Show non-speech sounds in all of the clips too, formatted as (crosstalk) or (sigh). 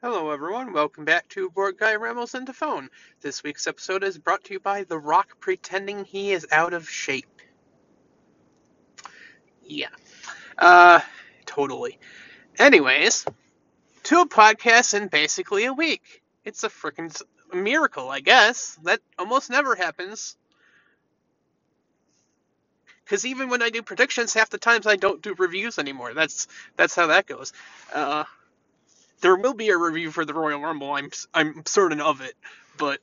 Hello, everyone. Welcome back to Board Guy Ramos into Phone. This week's episode is brought to you by The Rock pretending he is out of shape. Yeah. Uh, totally. Anyways, two podcasts in basically a week. It's a freaking miracle, I guess. That almost never happens. Because even when I do predictions, half the times I don't do reviews anymore. That's that's how that goes. Uh, there will be a review for the Royal Rumble. I'm I'm certain of it, but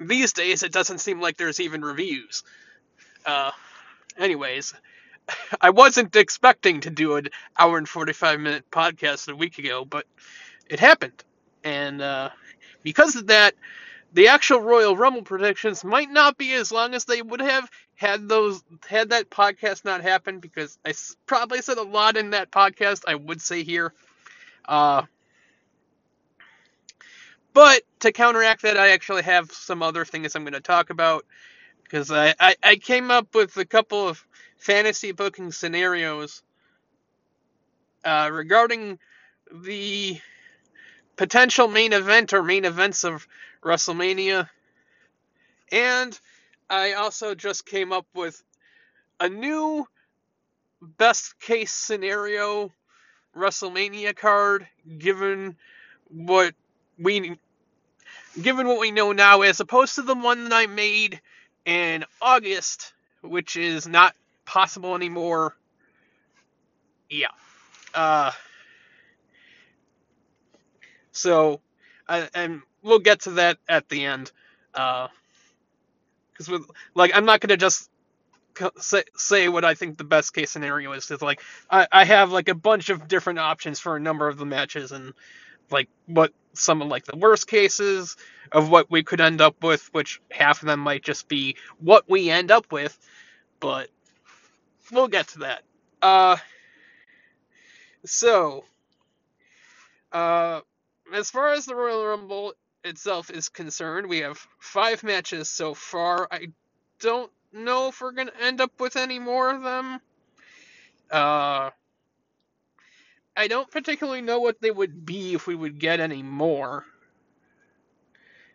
these days it doesn't seem like there's even reviews. Uh, anyways, (laughs) I wasn't expecting to do an hour and 45 minute podcast a week ago, but it happened. And uh, because of that, the actual Royal Rumble predictions might not be as long as they would have had those had that podcast not happened because I probably said a lot in that podcast I would say here. Uh, but to counteract that, I actually have some other things I'm going to talk about because I, I, I came up with a couple of fantasy booking scenarios uh, regarding the potential main event or main events of WrestleMania. And I also just came up with a new best case scenario WrestleMania card given what we given what we know now as opposed to the one that I made in August, which is not possible anymore. Yeah. Uh so I, and we'll get to that at the end. Uh cuz like I'm not going to just say, say what I think the best case scenario is cuz like I, I have like a bunch of different options for a number of the matches and like what some of like the worst cases of what we could end up with, which half of them might just be what we end up with, but we'll get to that. Uh, so, uh, as far as the Royal Rumble itself is concerned, we have five matches so far. I don't know if we're gonna end up with any more of them. Uh, I don't particularly know what they would be if we would get any more.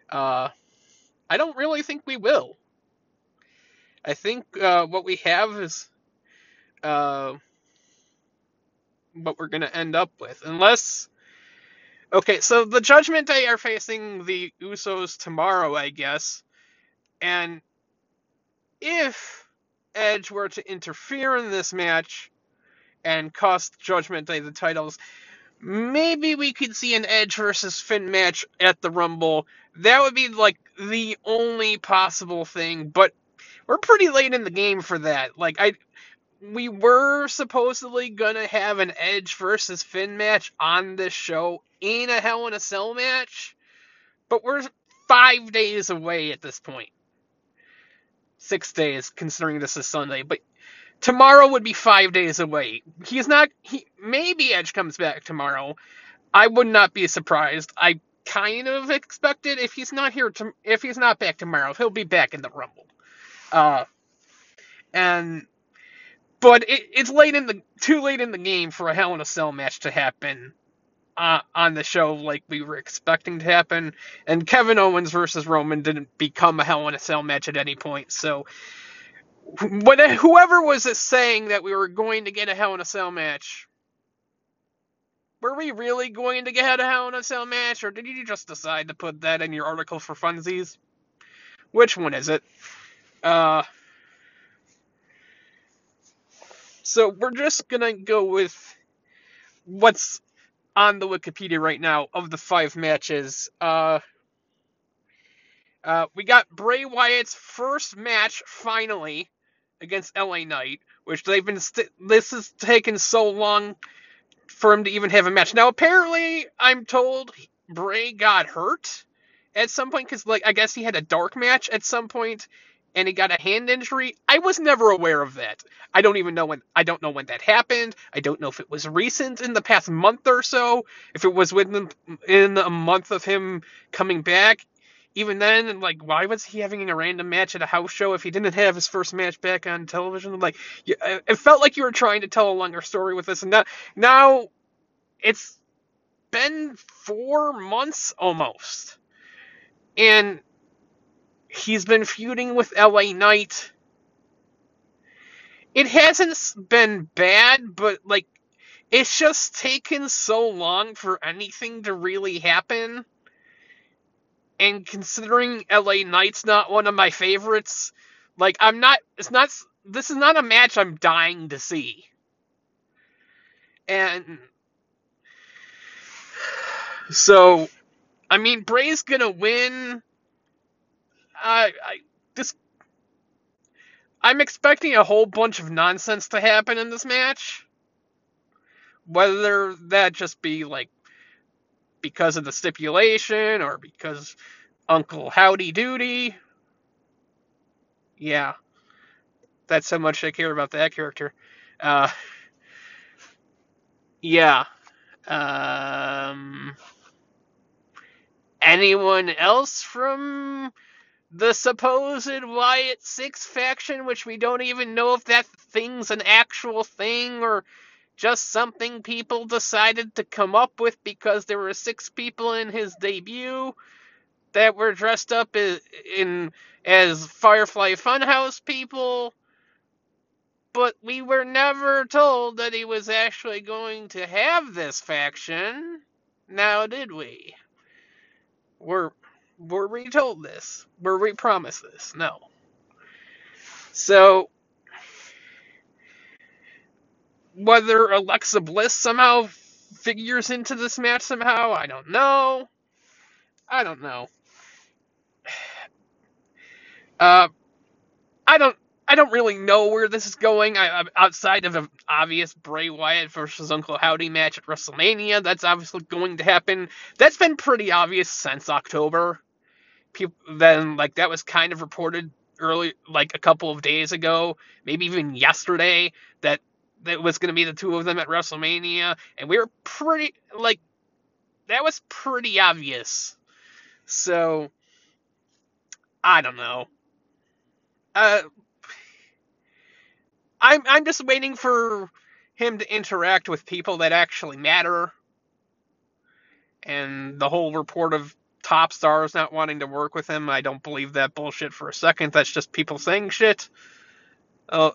Uh, I don't really think we will. I think uh, what we have is uh, what we're going to end up with. Unless. Okay, so the Judgment Day are facing the Usos tomorrow, I guess. And if Edge were to interfere in this match, and cost Judgment Day the titles. Maybe we could see an Edge versus Finn match at the Rumble. That would be like the only possible thing, but we're pretty late in the game for that. Like I we were supposedly gonna have an Edge versus Finn match on this show in a Hell in a Cell match, but we're five days away at this point. Six days, considering this is Sunday, but tomorrow would be five days away. He's not. He maybe Edge comes back tomorrow. I would not be surprised. I kind of expected if he's not here to, if he's not back tomorrow, he'll be back in the Rumble. Uh, and but it, it's late in the too late in the game for a Hell in a Cell match to happen uh, on the show like we were expecting to happen. And Kevin Owens versus Roman didn't become a Hell in a Cell match at any point, so when whoever was saying that we were going to get a Hell in a Cell match, were we really going to get a Hell in a Cell match, or did you just decide to put that in your article for funsies? Which one is it? Uh, so we're just gonna go with what's on the Wikipedia right now of the five matches. Uh, uh, we got Bray Wyatt's first match finally against LA Knight, which they've been st- this has taken so long for him to even have a match. Now apparently, I'm told Bray got hurt at some point because like I guess he had a dark match at some point and he got a hand injury. I was never aware of that. I don't even know when I don't know when that happened. I don't know if it was recent in the past month or so, if it was within in a month of him coming back even then, like, why was he having a random match at a house show if he didn't have his first match back on television? Like, uh, it felt like you were trying to tell a longer story with this, and now, now it's been been four months almost. And he's been feuding with LA Knight. It hasn't been bad, but like it's just taken so long for anything to really happen. And considering LA Knight's not one of my favorites, like I'm not it's not this is not a match I'm dying to see. And (sighs) so I mean Bray's gonna win. I I this I'm expecting a whole bunch of nonsense to happen in this match. Whether that just be like because of the stipulation or because Uncle Howdy Doody. Yeah. That's how much I care about that character. Uh, yeah. Um, anyone else from the supposed Wyatt Six faction, which we don't even know if that thing's an actual thing or just something people decided to come up with because there were six people in his debut that were dressed up in, in as Firefly Funhouse people. But we were never told that he was actually going to have this faction. Now, did we? Were were we told this? Were we promised this? No. So whether Alexa Bliss somehow figures into this match somehow, I don't know. I don't know. (sighs) Uh, I don't. I don't really know where this is going. I, outside of an obvious Bray Wyatt versus Uncle Howdy match at WrestleMania, that's obviously going to happen. That's been pretty obvious since October. People, then like that was kind of reported early, like a couple of days ago, maybe even yesterday, that that was going to be the two of them at WrestleMania, and we were pretty like that was pretty obvious. So I don't know. Uh, I'm I'm just waiting for him to interact with people that actually matter. And the whole report of top stars not wanting to work with him, I don't believe that bullshit for a second. That's just people saying shit. Uh,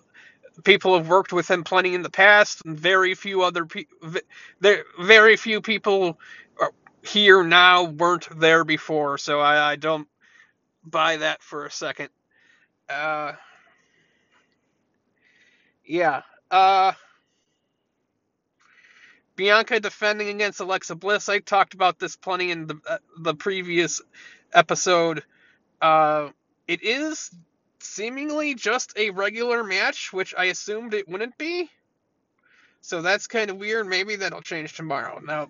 people have worked with him plenty in the past, and very few other people, there, very few people here now weren't there before. So I, I don't buy that for a second. Uh, yeah. Uh, Bianca defending against Alexa Bliss. I talked about this plenty in the uh, the previous episode. Uh, it is seemingly just a regular match, which I assumed it wouldn't be. So that's kind of weird. Maybe that'll change tomorrow. Now,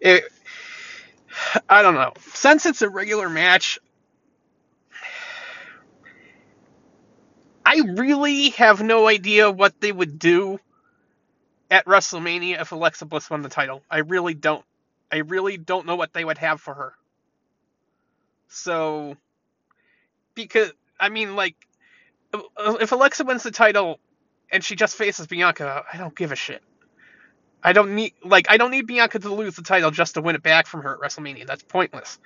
it, I don't know. Since it's a regular match, I really have no idea what they would do at WrestleMania if Alexa Bliss won the title. I really don't. I really don't know what they would have for her. So, because I mean, like, if Alexa wins the title and she just faces Bianca, I don't give a shit. I don't need like I don't need Bianca to lose the title just to win it back from her at WrestleMania. That's pointless.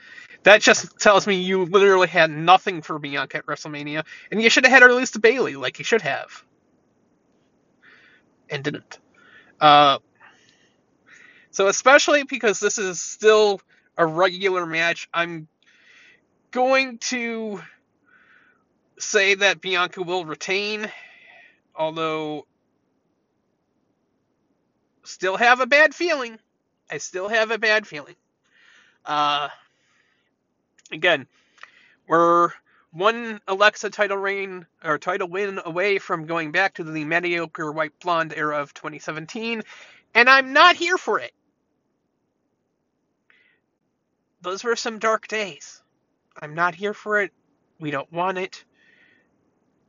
That just tells me you literally had nothing for Bianca at WrestleMania, and you should have had her lose to Bayley like you should have, and didn't. Uh, so especially because this is still a regular match, I'm going to say that Bianca will retain, although still have a bad feeling. I still have a bad feeling. Uh, again, we're one Alexa title reign or title win away from going back to the mediocre white blonde era of 2017, and I'm not here for it. Those were some dark days. I'm not here for it. We don't want it.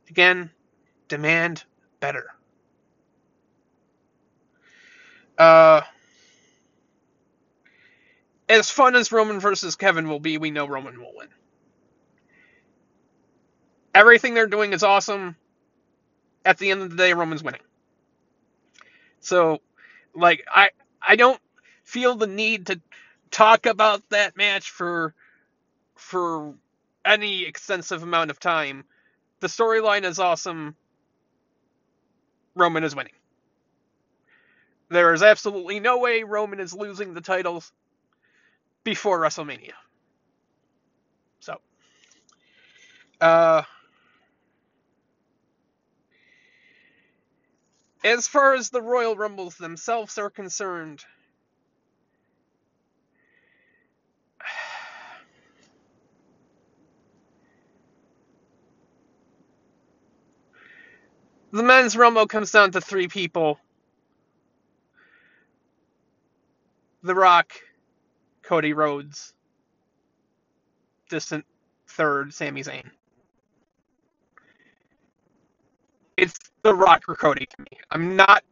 Again, demand better. Uh, as fun as Roman versus Kevin will be, we know Roman will win. Everything they're doing is awesome. At the end of the day, Roman's winning. So, like, I I don't feel the need to talk about that match for for any extensive amount of time. The storyline is awesome. Roman is winning. There is absolutely no way Roman is losing the titles before WrestleMania. So, uh, as far as the Royal Rumbles themselves are concerned, (sighs) the men's Rumble comes down to three people The Rock, Cody Rhodes, distant third, Sami Zayn. It's The Rock or Cody to me. I'm not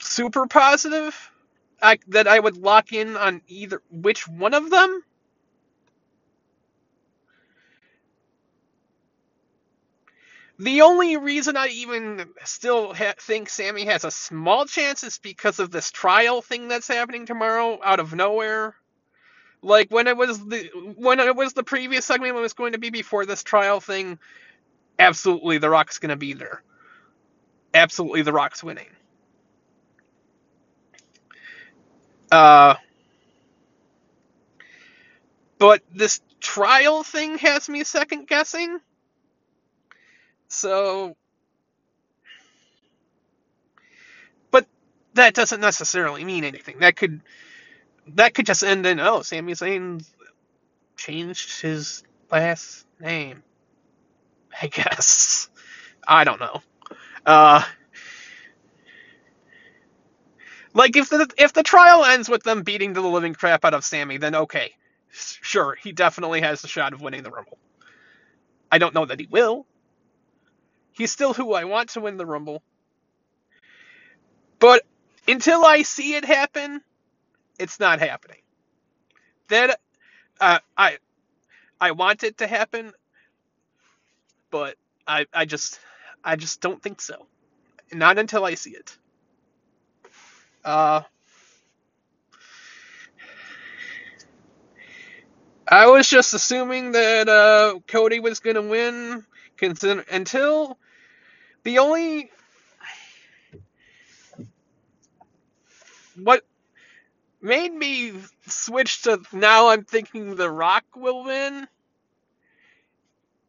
super positive I, that I would lock in on either which one of them. The only reason I even still ha- think Sami has a small chance is because of this trial thing that's happening tomorrow out of nowhere. Like when it was the when it was the previous segment when it was going to be before this trial thing, absolutely the Rock's going to be there. Absolutely the Rock's winning. Uh but this trial thing has me second guessing. So but that doesn't necessarily mean anything. That could that could just end in oh, Sami Zayn changed his last name. I (laughs) guess. I don't know. Uh like if the if the trial ends with them beating the living crap out of Sami, then okay. Sure, he definitely has a shot of winning the Rumble. I don't know that he will. He's still who I want to win the Rumble. But until I see it happen, it's not happening. That uh, I I want it to happen, but I I just I just don't think so. Not until I see it. Uh I was just assuming that uh, Cody was gonna win Consider- until the only what made me switch to now I'm thinking The Rock will win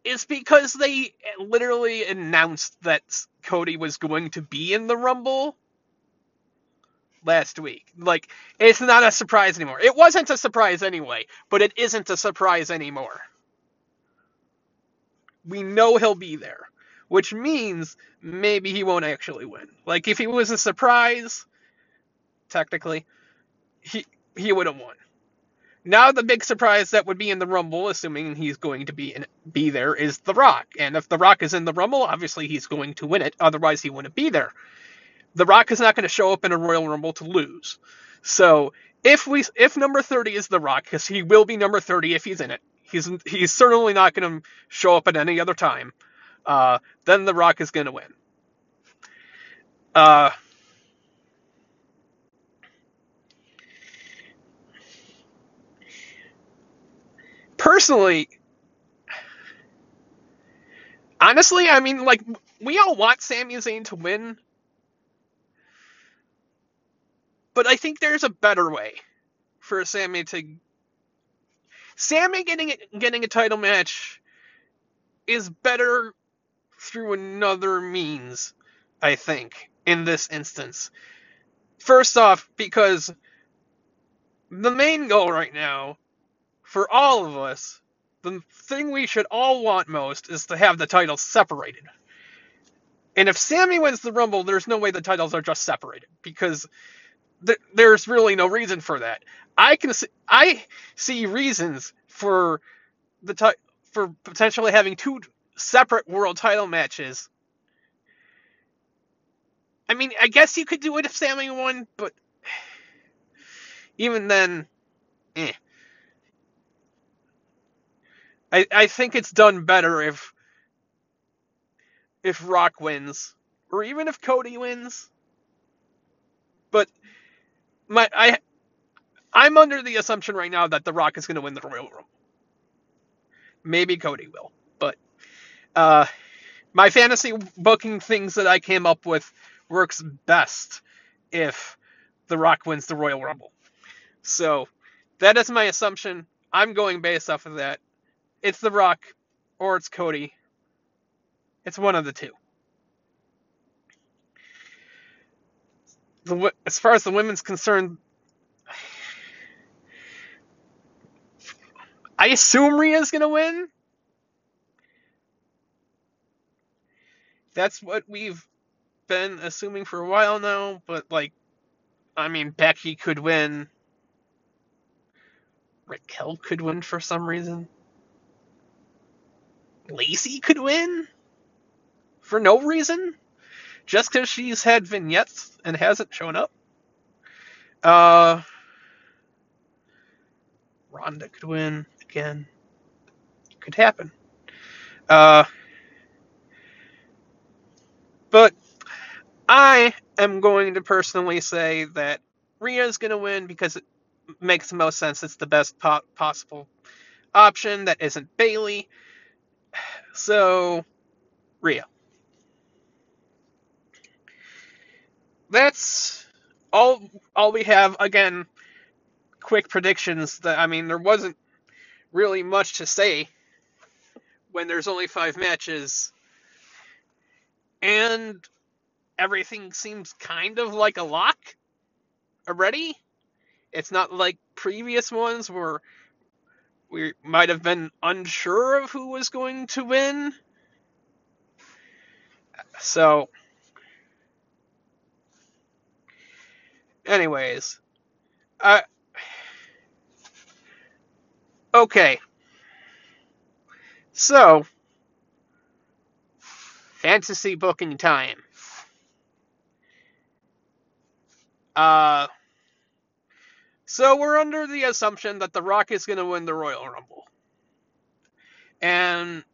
is because they literally announced that Cody was going to be in the Rumble last week. Like, it's not a surprise anymore. It wasn't a surprise anyway, but it isn't a surprise anymore. We know he'll be there, which means maybe he won't actually win. Like, if he was a surprise, technically, he he would have won. Now the big surprise that would be in the Rumble, assuming he's going to be in, be there, is The Rock. And if The Rock is in the Rumble, obviously he's going to win it. Otherwise, he wouldn't be there. The Rock is not going to show up in a Royal Rumble to lose. So if we if number 30 is The Rock, because he will be number 30 if he's in it, he's he's certainly not going to show up at any other time. Uh, then The Rock is going to win. Uh, personally, honestly, I mean, like we all want Sami Zayn to win, but I think there's a better way for Sami to. Sami getting getting a title match is better through another means, I think, in this instance. First off, because the main goal right now, for all of us, the thing we should all want most is to have the titles separated. And if Sami wins the Rumble, there's no way the titles are just separated because th- there's really no reason for that. I can see, I see reasons for the ti- for potentially having two separate world title matches. I mean, I guess you could do it if Sami won, but (sighs) even then, eh. I I think it's done better if if Rock wins, or even if Cody wins. But my I I'm under the assumption right now that The Rock is going to win the Royal Rumble. Maybe Cody will, uh, my fantasy booking things that I came up with works best if The Rock wins the Royal Rumble. So that is my assumption. I'm going based off of that. It's The Rock or it's Cody. It's one of the two. The, as far as the women's concerned, I assume Rhea's gonna win. That's what we've been assuming for a while now, but like, I mean, Becky could win. Raquel could win for some reason. Lacey could win for no reason, just because she's had vignettes and hasn't shown up. Uh, Ronda could win again. Could happen. Uh, but I am going to personally say that Rhea's going to win because it makes the most sense. It's the best po- possible option that isn't Bayley. So, Rhea. That's all all we have again quick predictions that I mean there wasn't really much to say when there's only 5 matches and everything seems kind of like a lock already. It's not like previous ones where we might have been unsure of who was going to win. So, anyways, uh, okay. So, fantasy booking time. Uh, so we're under the assumption that The Rock is going to win the Royal Rumble. And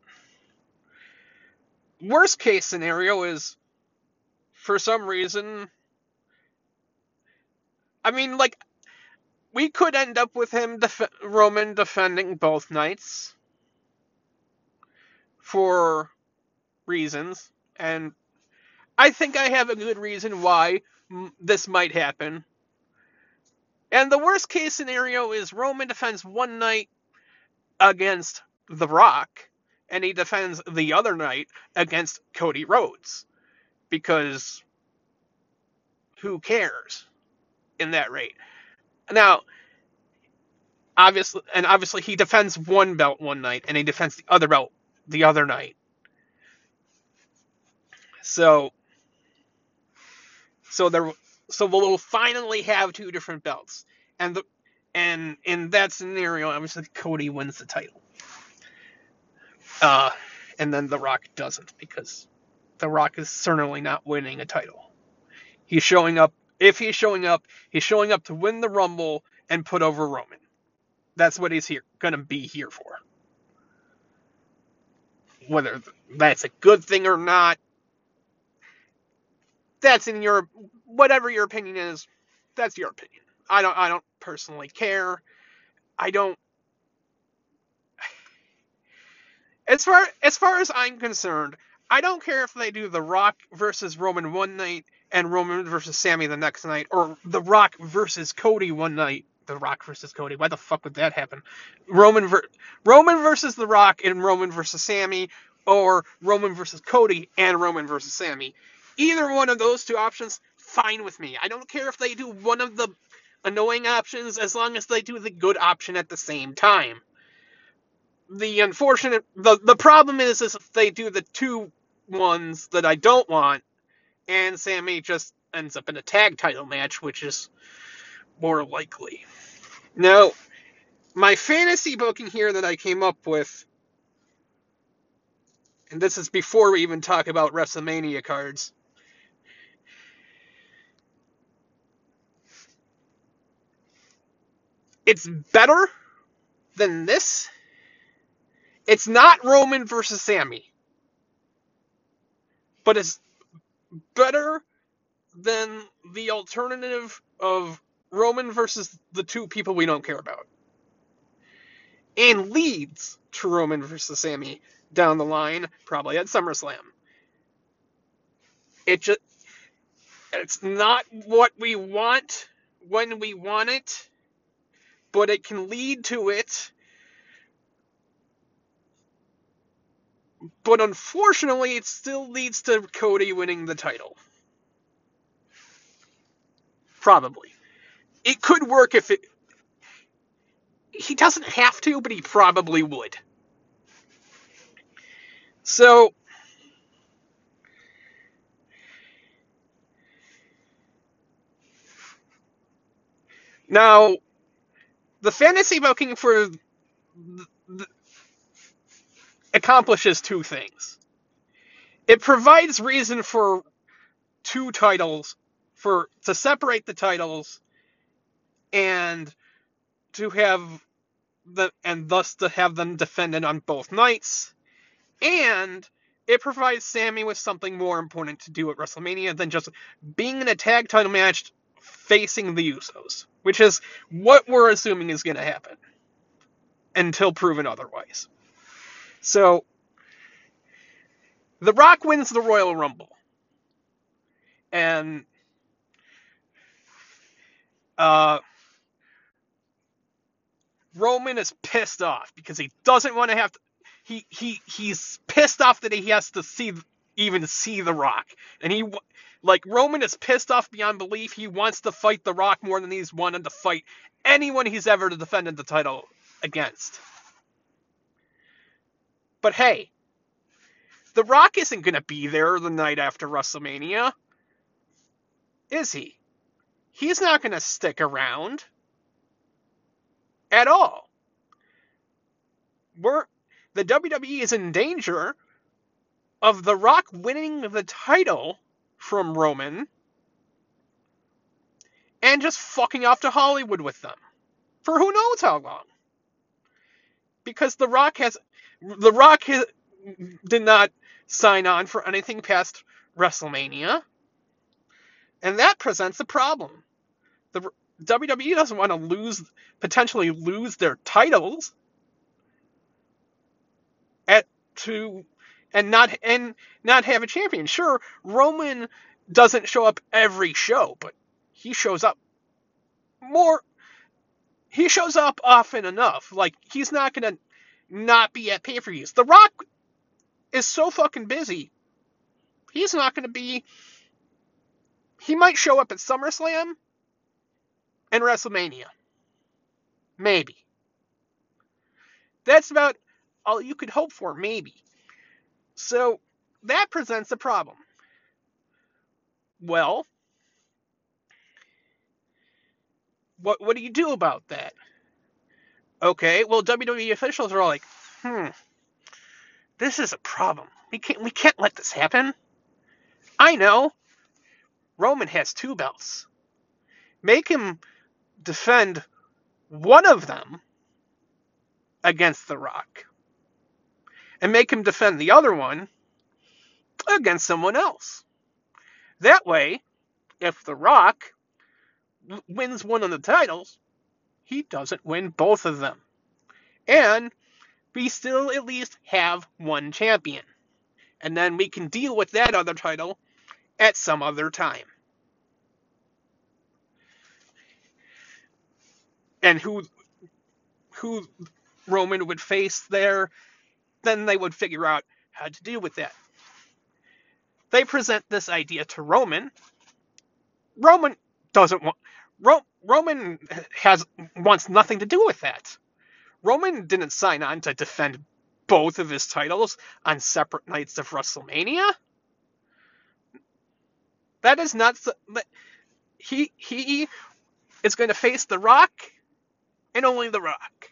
worst case scenario is for some reason I mean like we could end up with him def- Roman defending both nights for reasons and I think I have a good reason why this might happen. And the worst case scenario is Roman defends one night against The Rock, and he defends the other night against Cody Rhodes. Because who cares in that rate? Now, obviously, and obviously he defends one belt one night, and he defends the other belt the other night. So, so there, so we'll finally have two different belts, and the, and in that scenario, obviously Cody wins the title. Uh, and then The Rock doesn't because The Rock is certainly not winning a title. He's showing up. If he's showing up, he's showing up to win the Rumble and put over Roman. That's what he's here gonna be here for. Whether that's a good thing or not, that's in your whatever your opinion is. That's your opinion. I don't. I don't personally care. I don't (sighs) as far as far as I'm concerned, I don't care if they do The Rock versus Roman one night and Roman versus Sami the next night, or The Rock versus Cody one night. The Rock versus Cody. Why the fuck would that happen? Roman ver- Roman versus The Rock and Roman versus Sami, or Roman versus Cody and Roman versus Sami. Either one of those two options, fine with me. I don't care if they do one of the annoying options as long as they do the good option at the same time the unfortunate the the problem is is if they do the two ones that I don't want, and Sami just ends up in a tag title match, which is more likely. Now, my fantasy booking here that I came up with, and this is before we even talk about WrestleMania cards. It's better than this it's not Roman versus Sami, but it's better than the alternative of Roman versus the two people we don't care about. And leads to Roman versus Sami down the line, probably at SummerSlam. It just it's not what we want when we want it, but it can lead to it. But unfortunately, it still leads to Cody winning the title. Probably. It could work if it. He doesn't have to, but he probably would. So. Now, the fantasy booking for the, the, accomplishes two things. It provides reason for two titles for to separate the titles and to have the and thus to have them defended on both nights and it provides Sami with something more important to do at WrestleMania than just being in a tag title match facing the Usos, which is what we're assuming is going to happen until proven otherwise. So, The Rock wins the Royal Rumble. And uh, Roman is pissed off because he doesn't want to have to. He he he's pissed off that he has to see even see the Rock, and he like Roman is pissed off beyond belief. He wants to fight the Rock more than he's wanted to fight anyone he's ever defended the title against. But hey, the Rock isn't going to be there the night after WrestleMania, is he? He's not going to stick around at all. We're the WWE is in danger of The Rock winning the title from Roman and just fucking off to Hollywood with them for who knows how long. Because The Rock has The Rock has, did not sign on for anything past WrestleMania. And that presents a problem. The WWE doesn't want to lose potentially lose their titles at to and not and not have a champion. Sure, Roman doesn't show up every show, but he shows up more he shows up often enough. Like he's not to not be at pay-per-views. The Rock is so fucking busy. He's not to be he might show up at SummerSlam and WrestleMania. Maybe. That's about all you could hope for, maybe. So that presents a problem. Well, what what do you do about that? Okay, well WWE officials are all like, hmm, this is a problem. We can't we can't let this happen. I know. Roman has two belts. Make him defend one of them against The Rock. And make him defend the other one against someone else. That way, if The Rock wins one of the titles, he doesn't win both of them. And we still at least have one champion. And then we can deal with that other title at some other time. And who who Roman would face there, then they would figure out how to deal with that. They present this idea to Roman. Roman doesn't want Ro- Roman has wants nothing to do with that. Roman didn't sign on to defend both of his titles on separate nights of WrestleMania. That is not he he is going to face The Rock and only The Rock.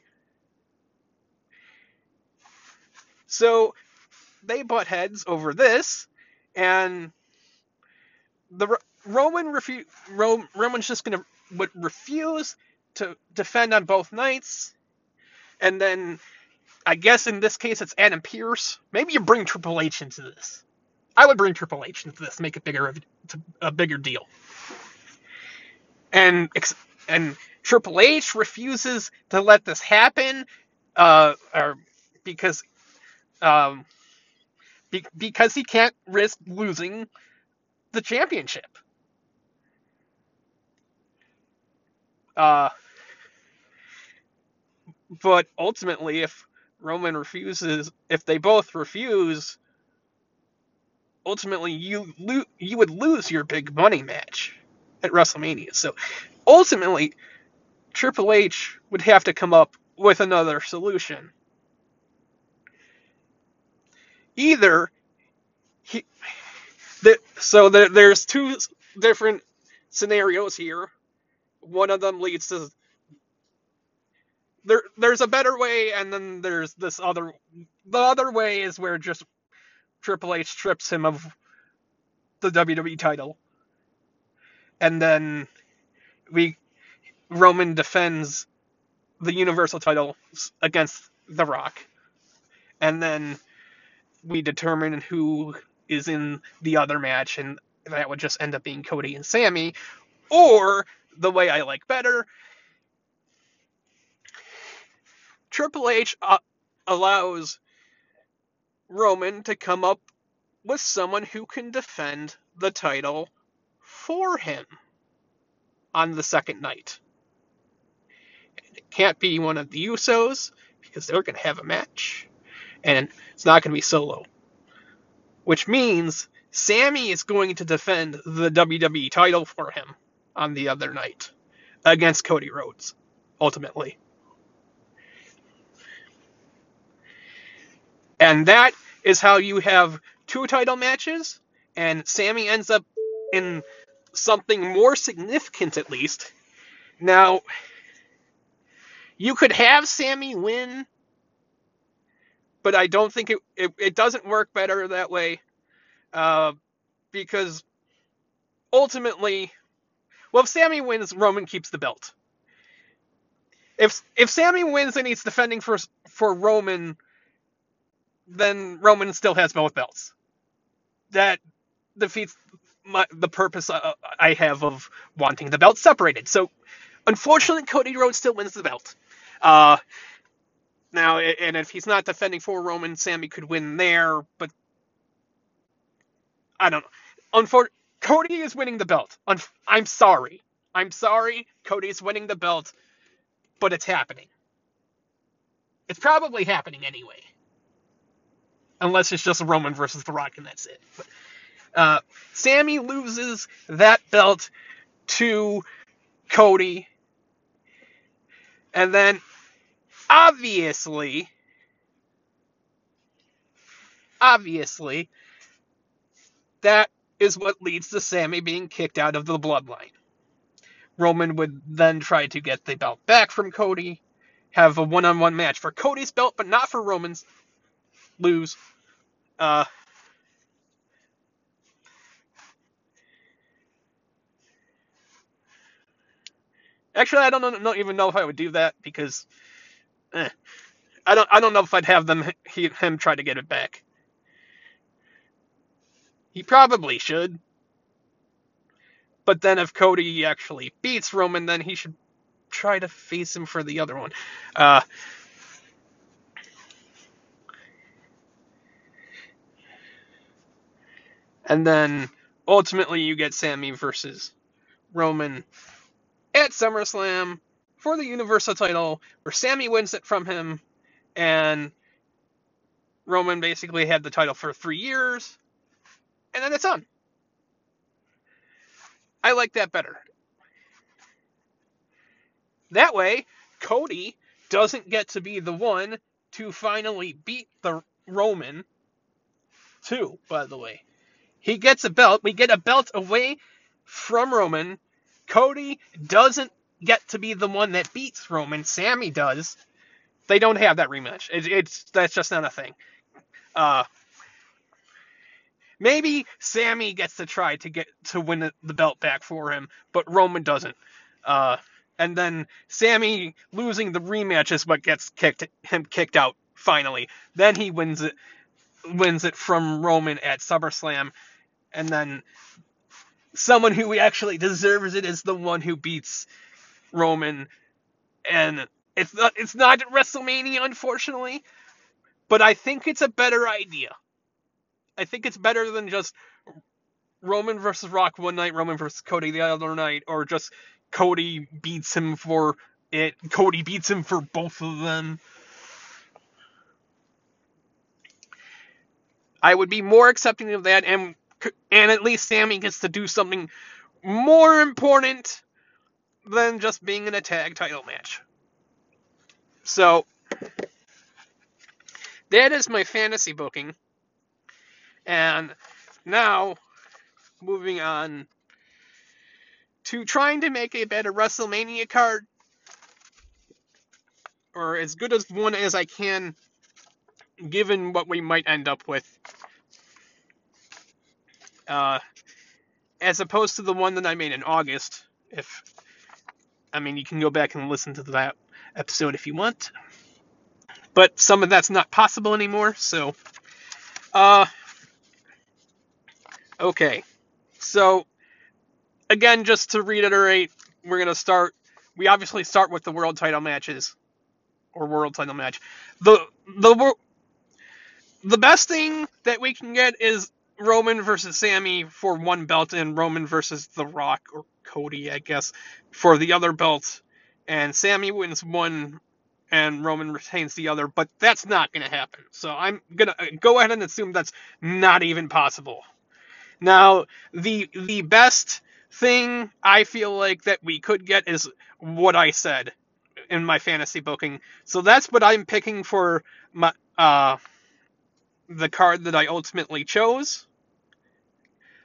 So they butt heads over this, and the Roman refu- Roman's just gonna would refuse to defend on both nights, and then I guess in this case it's Adam Pearce. Maybe you bring Triple H into this. I would bring Triple H into this, make it bigger a bigger deal, and and Triple H refuses to let this happen, uh, or because um, be, because he can't risk losing the championship. Uh, but ultimately, if Roman refuses, if they both refuse, ultimately you lo- you would lose your big money match at WrestleMania. So ultimately, Triple H would have to come up with another solution. Either he, the, so the, there's two different scenarios here. One of them leads to there. There's a better way, and then there's this other. The other way is where just Triple H strips him of the WWE title, and then we Roman defends the Universal title against The Rock, and then we determine who is in the other match, and that would just end up being Cody and Sami. or the way I like better, Triple H uh, allows Roman to come up with someone who can defend the title for him on the second night. It can't be one of the Usos because they're going to have a match, and it's not going to be solo. Which means Sami is going to defend the WWE title for him on the other night against Cody Rhodes, ultimately. And that is how you have two title matches, and Sami ends up in something more significant at least. Now, you could have Sami win, but I don't think it, it, it doesn't work better that way. Uh, because ultimately, well, if Sami wins, Roman keeps the belt. If if Sami wins and he's defending for for Roman, then Roman still has both belts. That defeats my, the purpose I have of wanting the belt separated. So, unfortunately, Cody Rhodes still wins the belt. Uh, now, and if he's not defending for Roman, Sami could win there, but I don't know. Unfor- Cody is winning the belt. I'm sorry. I'm sorry. Cody's winning the belt, but it's happening. It's probably happening anyway. Unless it's just Roman versus The Rock and that's it. But, uh, Sami loses that belt to Cody. And then, obviously, obviously, that is what leads to Sami being kicked out of the bloodline. Roman would then try to get the belt back from Cody, have a one on one match for Cody's belt, but not for Roman's. Lose. Uh, actually, I don't, know, don't even know if I would do that because eh, I don't I don't know if I'd have them he, him try to get it back. He probably should. But then if Cody actually beats Roman, then he should try to face him for the other one. Uh, and then ultimately you get Sami versus Roman at SummerSlam for the Universal title, where Sami wins it from him, and Roman basically had the title for three years, and then it's on. I like that better. That way, Cody doesn't get to be the one to finally beat the Roman, too, by the way. He gets a belt. We get a belt away from Roman. Cody doesn't get to be the one that beats Roman. Sami does. They don't have that rematch. It, it's that's just not a thing. Uh, Maybe Sami gets to try to get to win the belt back for him, but Roman doesn't. Uh, and then Sami losing the rematch is what gets kicked him kicked out finally. Then he wins it wins it from Roman at SummerSlam, and then someone who actually deserves it is the one who beats Roman, and it's not it's not WrestleMania, unfortunately, but I think it's a better idea. I think it's better than just Roman versus Rock one night, Roman versus Cody the other night, or just Cody beats him for it. Cody beats him for both of them. I would be more accepting of that, and and at least Sami gets to do something more important than just being in a tag title match. So that is my fantasy booking. And now moving on to trying to make a better WrestleMania card or as good as one as I can given what we might end up with. Uh, as opposed to the one that I made in August. If I mean, you can go back and listen to that episode if you want, but some of that's not possible anymore. So, uh, okay. So, again, just to reiterate, we're gonna start. We obviously start with the world title matches, or world title match. The the the best thing that we can get is Roman versus Sami for one belt and Roman versus The Rock or Cody, I guess, for the other belt. And Sami wins one and Roman retains the other, but that's not going to happen. So I'm going to go ahead and assume that's not even possible. Now, the the best thing I feel like that we could get is what I said in my fantasy booking. So that's what I'm picking for my uh the card that I ultimately chose.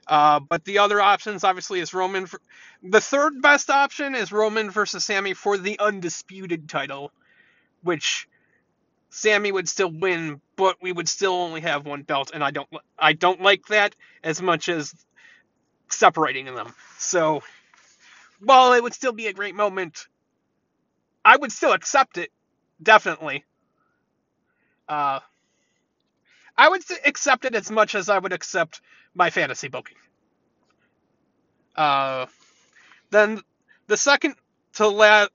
Uh, but the other options, obviously, is Roman. For, the third best option is Roman versus Sami for the undisputed title, which Sami would still win, but we would still only have one belt, and I don't, I don't like that as much as separating them. So, while it would still be a great moment, I would still accept it, definitely. Uh, I would accept it as much as I would accept my fantasy booking. Uh, then the second to last,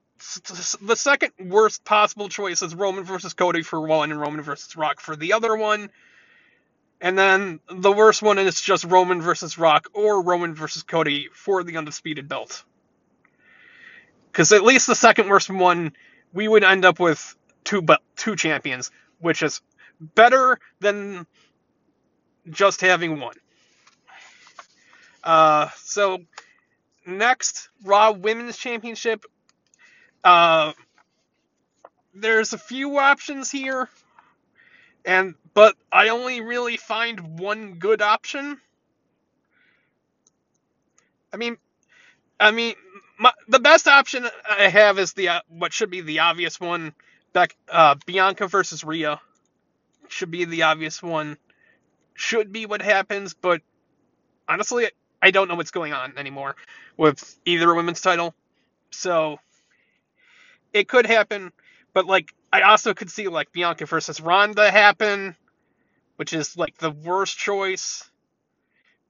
the second worst possible choice is Roman versus Cody for one, and Roman versus Rock for the other one. And then the worst one is just Roman versus Rock or Roman versus Cody for the undisputed belt. Because at least the second worst one, we would end up with two two champions, which is better than just having one. Uh, so next, Raw Women's Championship. Uh, there's a few options here, and but I only really find one good option. I mean, I mean, my, the best option I have is the uh, what should be the obvious one. Back, uh, Bianca versus Rhea should be the obvious one. Should be what happens, but honestly, I don't know what's going on anymore with either women's title. So it could happen, but like I also could see like Bianca versus Ronda happen, which is like the worst choice.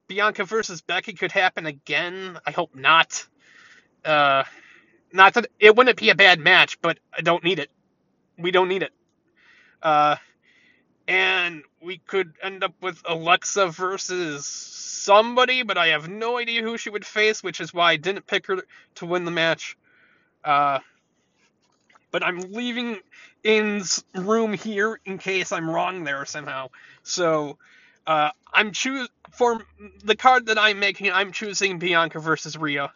Bianca versus Becky could happen again. I hope not. Uh, not that it wouldn't be a bad match, but I don't need it. We don't need it. Uh, and we could end up with Alexa versus somebody, but I have no idea who she would face, which is why I didn't pick her to win the match. Uh, but I'm leaving In's room here in case I'm wrong there somehow. So uh, I'm choose for the card that I'm making. I'm choosing Bianca versus Rhea.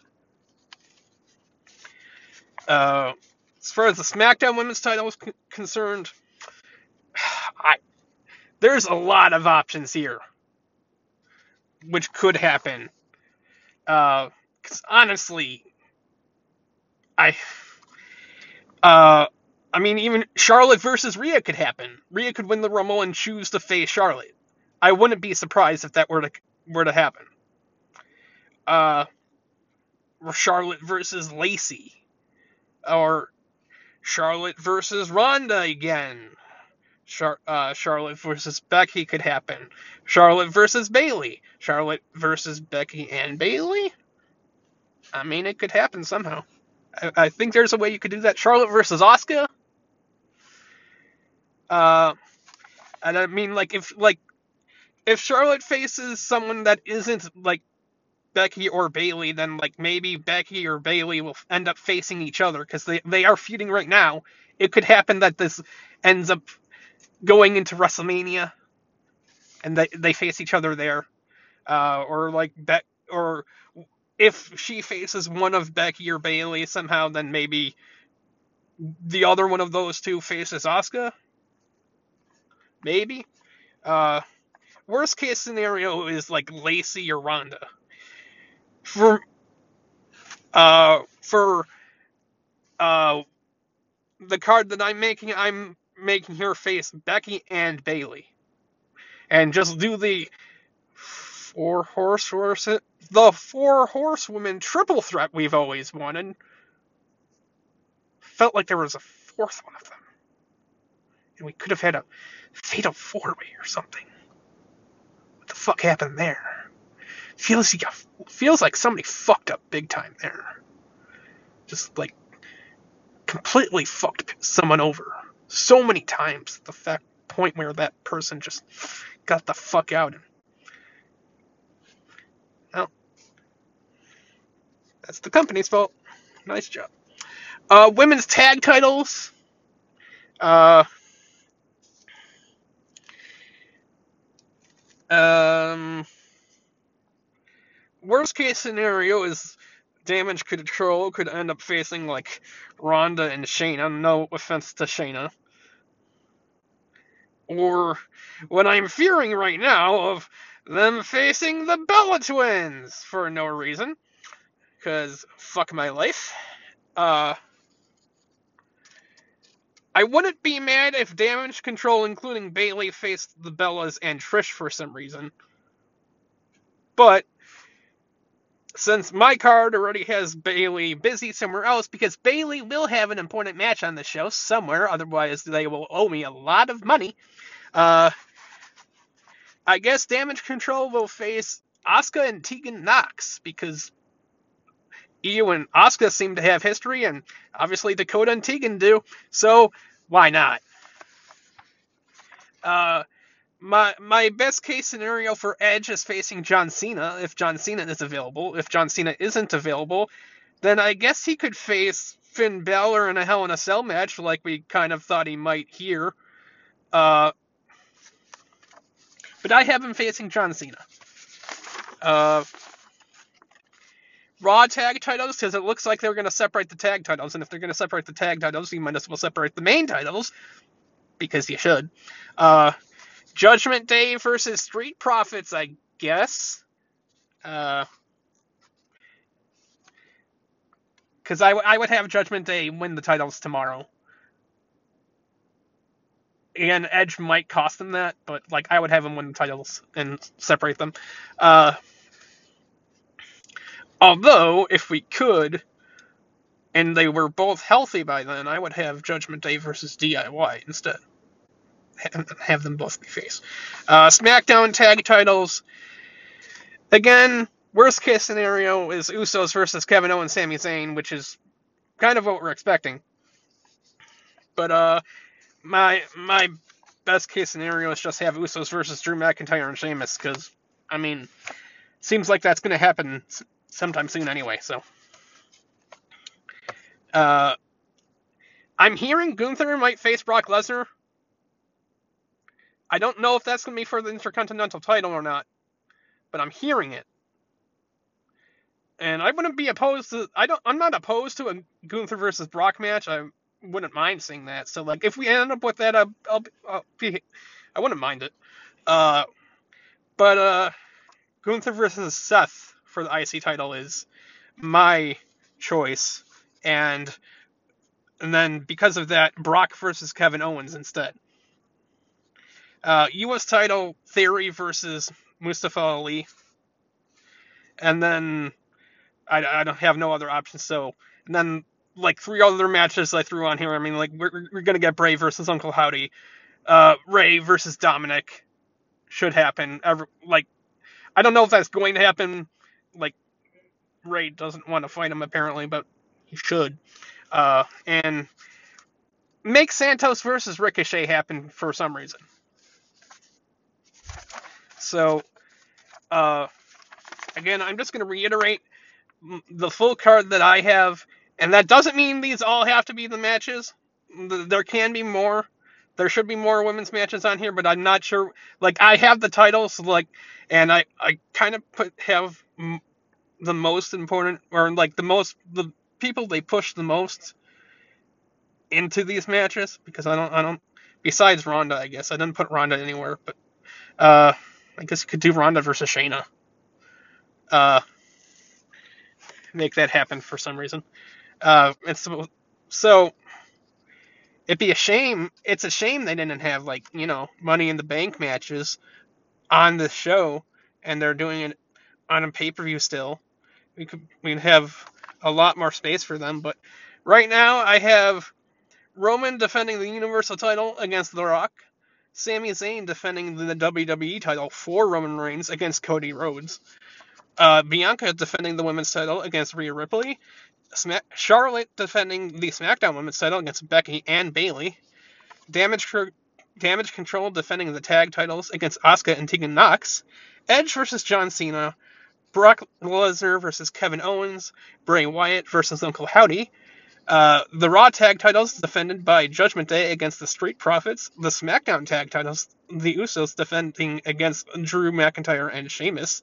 Uh, as far as the SmackDown Women's title is concerned, (sighs) I there's a lot of options here which could happen. Because uh, honestly, I, uh, I mean, even Charlotte versus Rhea could happen. Rhea could win the Rumble and choose to face Charlotte. I wouldn't be surprised if that were to were to happen. Uh, Charlotte versus Lacey, or Charlotte versus Ronda again. Char- uh, Charlotte versus Becky could happen. Charlotte versus Bayley. Charlotte versus Becky and Bayley. I mean, it could happen somehow. I, I think there's a way you could do that. Charlotte versus Oscar. Uh, and I mean, like if like if Charlotte faces someone that isn't like Becky or Bayley, then like maybe Becky or Bayley will end up facing each other because they they are feuding right now. It could happen that this ends up going into WrestleMania, and they they face each other there, uh, or like Bet or if she faces one of Becky or Bayley somehow, then maybe the other one of those two faces Asuka. Maybe. Uh, worst case scenario is like Lacey or Ronda. For uh for uh the card that I'm making, I'm making her face Becky and Bayley, and just do the four horse horse the four horsewomen triple threat we've always wanted. Felt like there was a fourth one of them, and we could have had a fatal four way or something. What the fuck happened there? Feels like feels like somebody fucked up big time there. Just like completely fucked someone over so many times. The fact point where that person just got the fuck out and well, that's the company's fault. Nice job. Uh, women's tag titles. Uh, um, worst case scenario is damage control could end up facing like Ronda and Shayna. No offense to Shayna. Or what I'm fearing right now of them facing the Bella Twins for no reason. Because fuck my life. Uh, I wouldn't be mad if damage control, including Bayley, faced the Bellas and Trish for some reason. But since my card already has Bayley busy somewhere else, because Bayley will have an important match on the show somewhere, otherwise they will owe me a lot of money. Uh, I guess Damage Control will face Asuka and Tegan Nox because Io and Asuka seem to have history, and obviously Dakota and Tegan do. So why not? Uh, my my best case scenario for Edge is facing John Cena if John Cena is available. If John Cena isn't available, then I guess he could face Finn Balor in a Hell in a Cell match, like we kind of thought he might here. Uh, but I have him facing John Cena. Uh, Raw tag titles, because it looks like they're going to separate the tag titles, and if they're going to separate the tag titles, you might as well separate the main titles, because you should. Uh, Judgment Day versus Street Profits, I guess. Uh, because I, I would have Judgment Day win the titles tomorrow. And Edge might cost them that, but like I would have him win the titles and separate them. Uh, although, if we could, and they were both healthy by then, I would have Judgment Day versus DIY instead. Have them both be face. Uh, SmackDown tag titles. Again, worst case scenario is Usos versus Kevin Owens, and Sami Zayn, which is kind of what we're expecting. But uh, my my best case scenario is just have Usos versus Drew McIntyre and Sheamus, because I mean, seems like that's going to happen sometime soon anyway. So, uh, I'm hearing Gunther might face Brock Lesnar. I don't know if that's going to be for the Intercontinental title or not, but I'm hearing it. And I wouldn't be opposed to. I don't. I'm not opposed to a Gunther versus Brock match. I wouldn't mind seeing that. So like, if we end up with that, I'll, I'll, I'll be. I wouldn't mind it. Uh, but uh, Gunther versus Seth for the IC title is my choice, and and then because of that, Brock versus Kevin Owens instead. Uh, U.S. title Theory versus Mustafa Ali, and then I, I don't have no other options. So and then like three other matches I threw on here. I mean, like we're we're gonna get Bray versus Uncle Howdy, uh, Rey versus Dominic should happen. Like I don't know if that's going to happen. Like Rey doesn't want to fight him apparently, but he should. Uh, and make Santos versus Ricochet happen for some reason. So, uh, again, I'm just going to reiterate the full card that I have, and that doesn't mean these all have to be the matches. There can be more. There should be more women's matches on here, but I'm not sure. Like I have the titles, like, and I I kind of put have the most important or like the most the people they push the most into these matches because I don't I don't besides Ronda I guess I didn't put Ronda anywhere, but uh I guess you could do Ronda versus Shayna. Uh, make that happen for some reason. Uh, it's so it'd be a shame. It's a shame they didn't have like you know Money in the Bank matches on the show, and they're doing it on a pay per view still. We could we'd have a lot more space for them, but right now I have Roman defending the Universal title against The Rock. Sami Zayn defending the WWE title for Roman Reigns against Cody Rhodes. Uh, Bianca defending the women's title against Rhea Ripley. Smack- Charlotte defending the SmackDown women's title against Becky and Bayley. Damage, Damage Control defending the tag titles against Asuka and Tegan Nox. Edge versus John Cena. Brock Lesnar versus Kevin Owens. Bray Wyatt versus Uncle Howdy. Uh, the Raw tag titles defended by Judgment Day against the Street Profits. The SmackDown tag titles, the Usos defending against Drew McIntyre and Sheamus.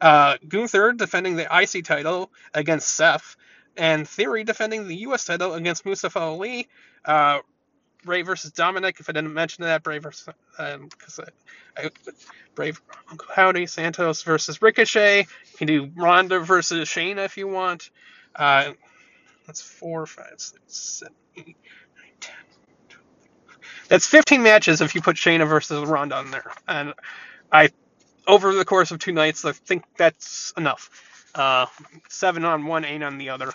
Uh, Gunther defending the IC title against Seth. And Theory defending the US title against Mustafa Ali. Uh, Bray versus Dominic. If I didn't mention that, Bray versus um, I, I, Brave Uncle Howdy Santos versus Ricochet. You can do Ronda versus Shayna if you want. Uh, that's four, five, six, seven, eight, nine, ten. 12. That's 15 matches if you put Shayna versus Ronda on there. And I, over the course of two nights, I think that's enough. Uh, seven on one, eight on the other.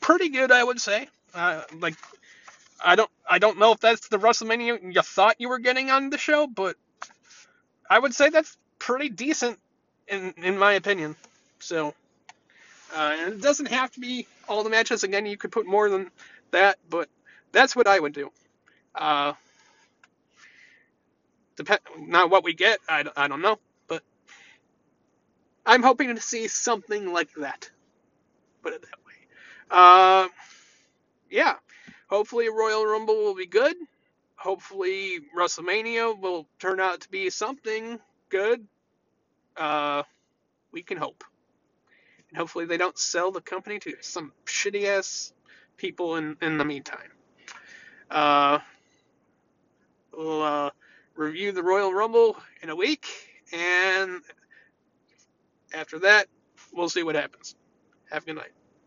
Pretty good, I would say. Uh, like, I don't, I don't know if that's the WrestleMania you thought you were getting on the show, but I would say that's pretty decent in in my opinion. So, uh, it doesn't have to be all the matches. Again, you could put more than that, but that's what I would do. Uh, depend not what we get. I, I don't know, but I'm hoping to see something like that. Put it that way. Uh, yeah. Hopefully, Royal Rumble will be good. Hopefully, WrestleMania will turn out to be something good uh, we can hope. And hopefully they don't sell the company to some shitty ass people in, in the meantime. Uh, we'll uh, review the Royal Rumble in a week, and after that, we'll see what happens. Have a good night.